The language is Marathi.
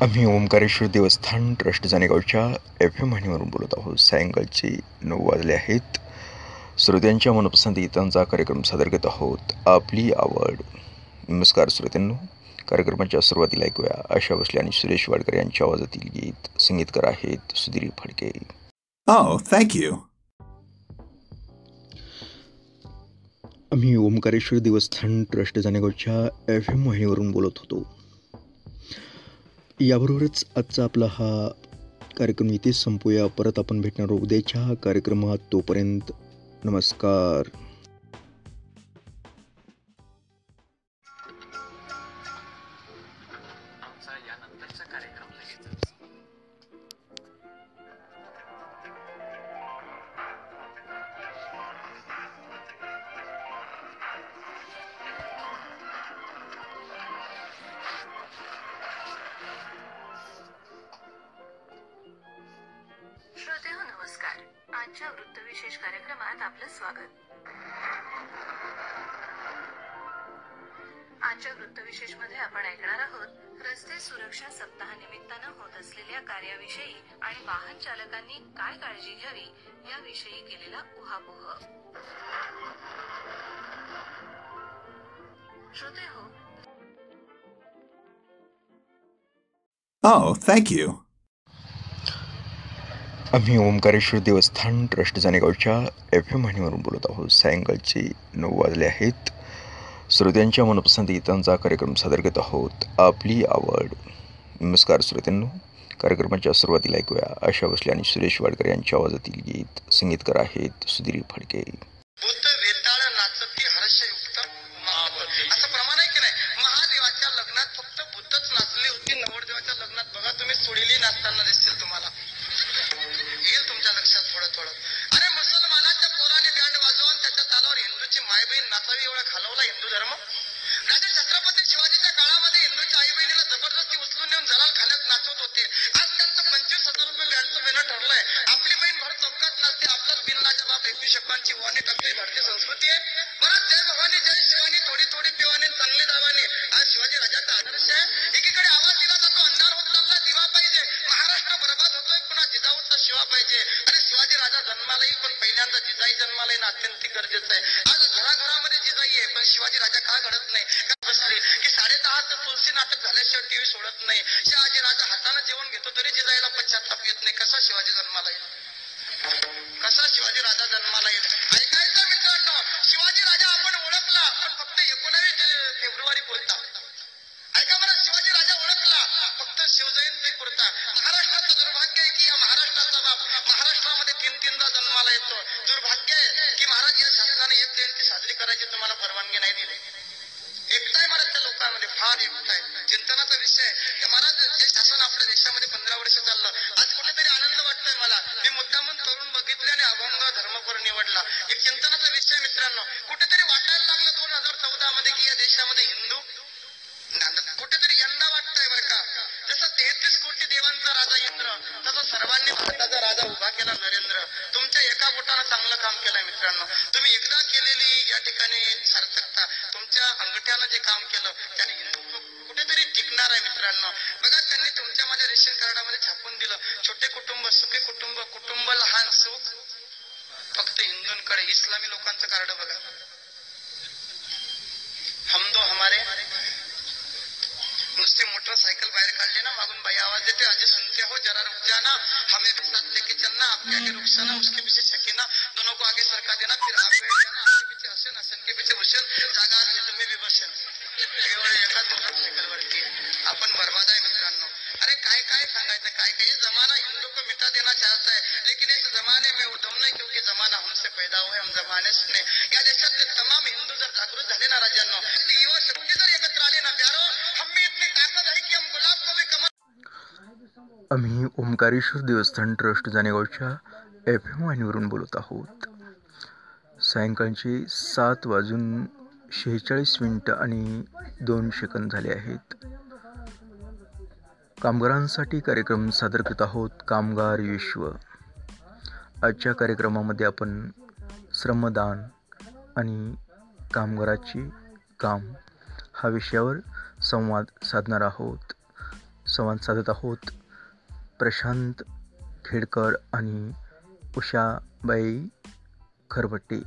आम्ही ओंकारेश्वर देवस्थान ट्रस्ट जानेगावच्या एफ एम वाहिनीवरून बोलत आहोत. सायंकाळचे नऊ वाजले आहेत. श्रोत्यांच्या मनपसंत गीतांचा कार्यक्रम सादर करत आहोत. आपली आवड. नमस्कार श्रोत्यांनो. कार्यक्रमाच्या सुरुवातीला ऐकूया आशा भोसले आणि सुरेश वाडकर यांच्या आवाजातील गीत. संगीतकार आहेत Sudhir Phadke. Oh, thank you. आम्ही ओंकारेश्वर देवस्थान ट्रस्ट जानेगावच्या एफ एम वाहिनीवरून बोलत होतो. याबरोबरच आजचा आपला हा कार्यक्रम इथेच संपूया. परत आपण भेटणार उद्याच्या कार्यक्रमात. तोपर्यंत नमस्कार. आजच्या वृत्तविशेष कार्यक्रमात आपलं स्वागत. आजच्या वृत्तविशेषमध्ये आपण ऐकणार आहोत रस्ते सुरक्षा सप्ताहानिमित्तानं होत असलेल्या कार्याविषयी आणि वाहन चालकांनी काय काळजी घ्यावी याविषयी केलेला उहापोह श्रोते हो. Oh, thank you. आम्ही ओंकारेश्वर देवस्थान ट्रस्ट जानेगावच्या एफ एम वाहिनीवरून बोलत आहोत. सायंकाळचे नऊ वाजले आहेत. श्रोत्यांच्या मनपसंत गीतांचा कार्यक्रम सादर करत आहोत. आपली आवड. नमस्कार श्रोत्यांनो. कार्यक्रमाच्या सुरुवातीला ऐकूया आशा भोसले आणि सुरेश वाडकर यांच्या आवाजातील गीत. संगीतकार आहेत सुधीर फडके. महादेवाच्या लग्नात फक्त बुद्धच नाचली होती. नवरदेवाच्या लग्नात बघा तुम्ही नाचताना दिसतील तुम्हाला. मायबहीण एवढा घालवला हिंदू धर्म? राजा छत्रपती शिवाजीच्या काळामध्ये हिंदूच्या आई बहिणीला जबरदस्ती उचलून नेऊन जलाल खाण्यात नाचवत होते. आज त्यांचं पंचवीस हजार रुपये बँडचं बिनं ठरलंय. आपली बहीण भर चौकात नाचते. आपलाच बिनाच्या बाप एकवीस शब्दांची वाणी टाकते भारतीय संस्कृती. आहे बरं जय भवानी जय शिवानी थोडी थोडी पिवानी चांगली दावानी. आज शिवाजी राजाचा आदर्श आहे. एकीकडे आवाज दिला जातो अंधार होत चालला दिवा पाहिजे. महाराष्ट्र बरबाद होतोय पुन्हा जिजाऊचा शिवा पाहिजे. अरे शिवाजी राजा जन्माला येईल पण पहिल्यांदा जिजाई जन्माला येणं अत्यंत गरजेचं आहे. आज घराघरामध्ये पण शिवाजी राजा का घडत नाही? का बसले? की साडेदहाचं तुलसी नाटक झाल्याशिवाय टीव्ही सोडत नाही? शहाजी राजा हाताने जेवण घेतो तरी जिजाईला पश्चाताप येत नाही. कसा शिवाजी जन्माला येईल? कसा शिवाजी राजा जन्माला येईल? टिकणार मित्रांनो बघा त्यांनी तुमच्या माझ्या रेशन कार्डामध्ये छापून दिलं. छोटे कुटुंब सुखी कुटुंब कुटुंब लहान सुख. फक्त हिंदूंकडे इस्लामी लोकांचं कार्ड बघा. हम दो हमारे. नुसती मोटरसायकल बाहेर काढली ना मागून बाई आवाज देते अजय सुनते हो जरा रुक जाना हमें भी साथ लेके चलना आपके आगे रुखसाना उसके ओंकारेश्वर देवस्थान ट्रस्ट जानेगावच्या एफ एम वाहिनीवरून बोलत आहोत. सायंकाळचे सात वाजून शेहेचाळीस मिनटं आणि दोन सेकंद झाले आहेत. कामगारांसाठी कार्यक्रम सादर करत आहोत कामगार विश्व. आजच्या कार्यक्रमामध्ये आपण श्रमदान आणि कामगाराचे काम हा विषयावर संवाद साधणार आहोत. संवाद साधत आहोत प्रशांत खेडकर आणि उषाबाई खरवटे.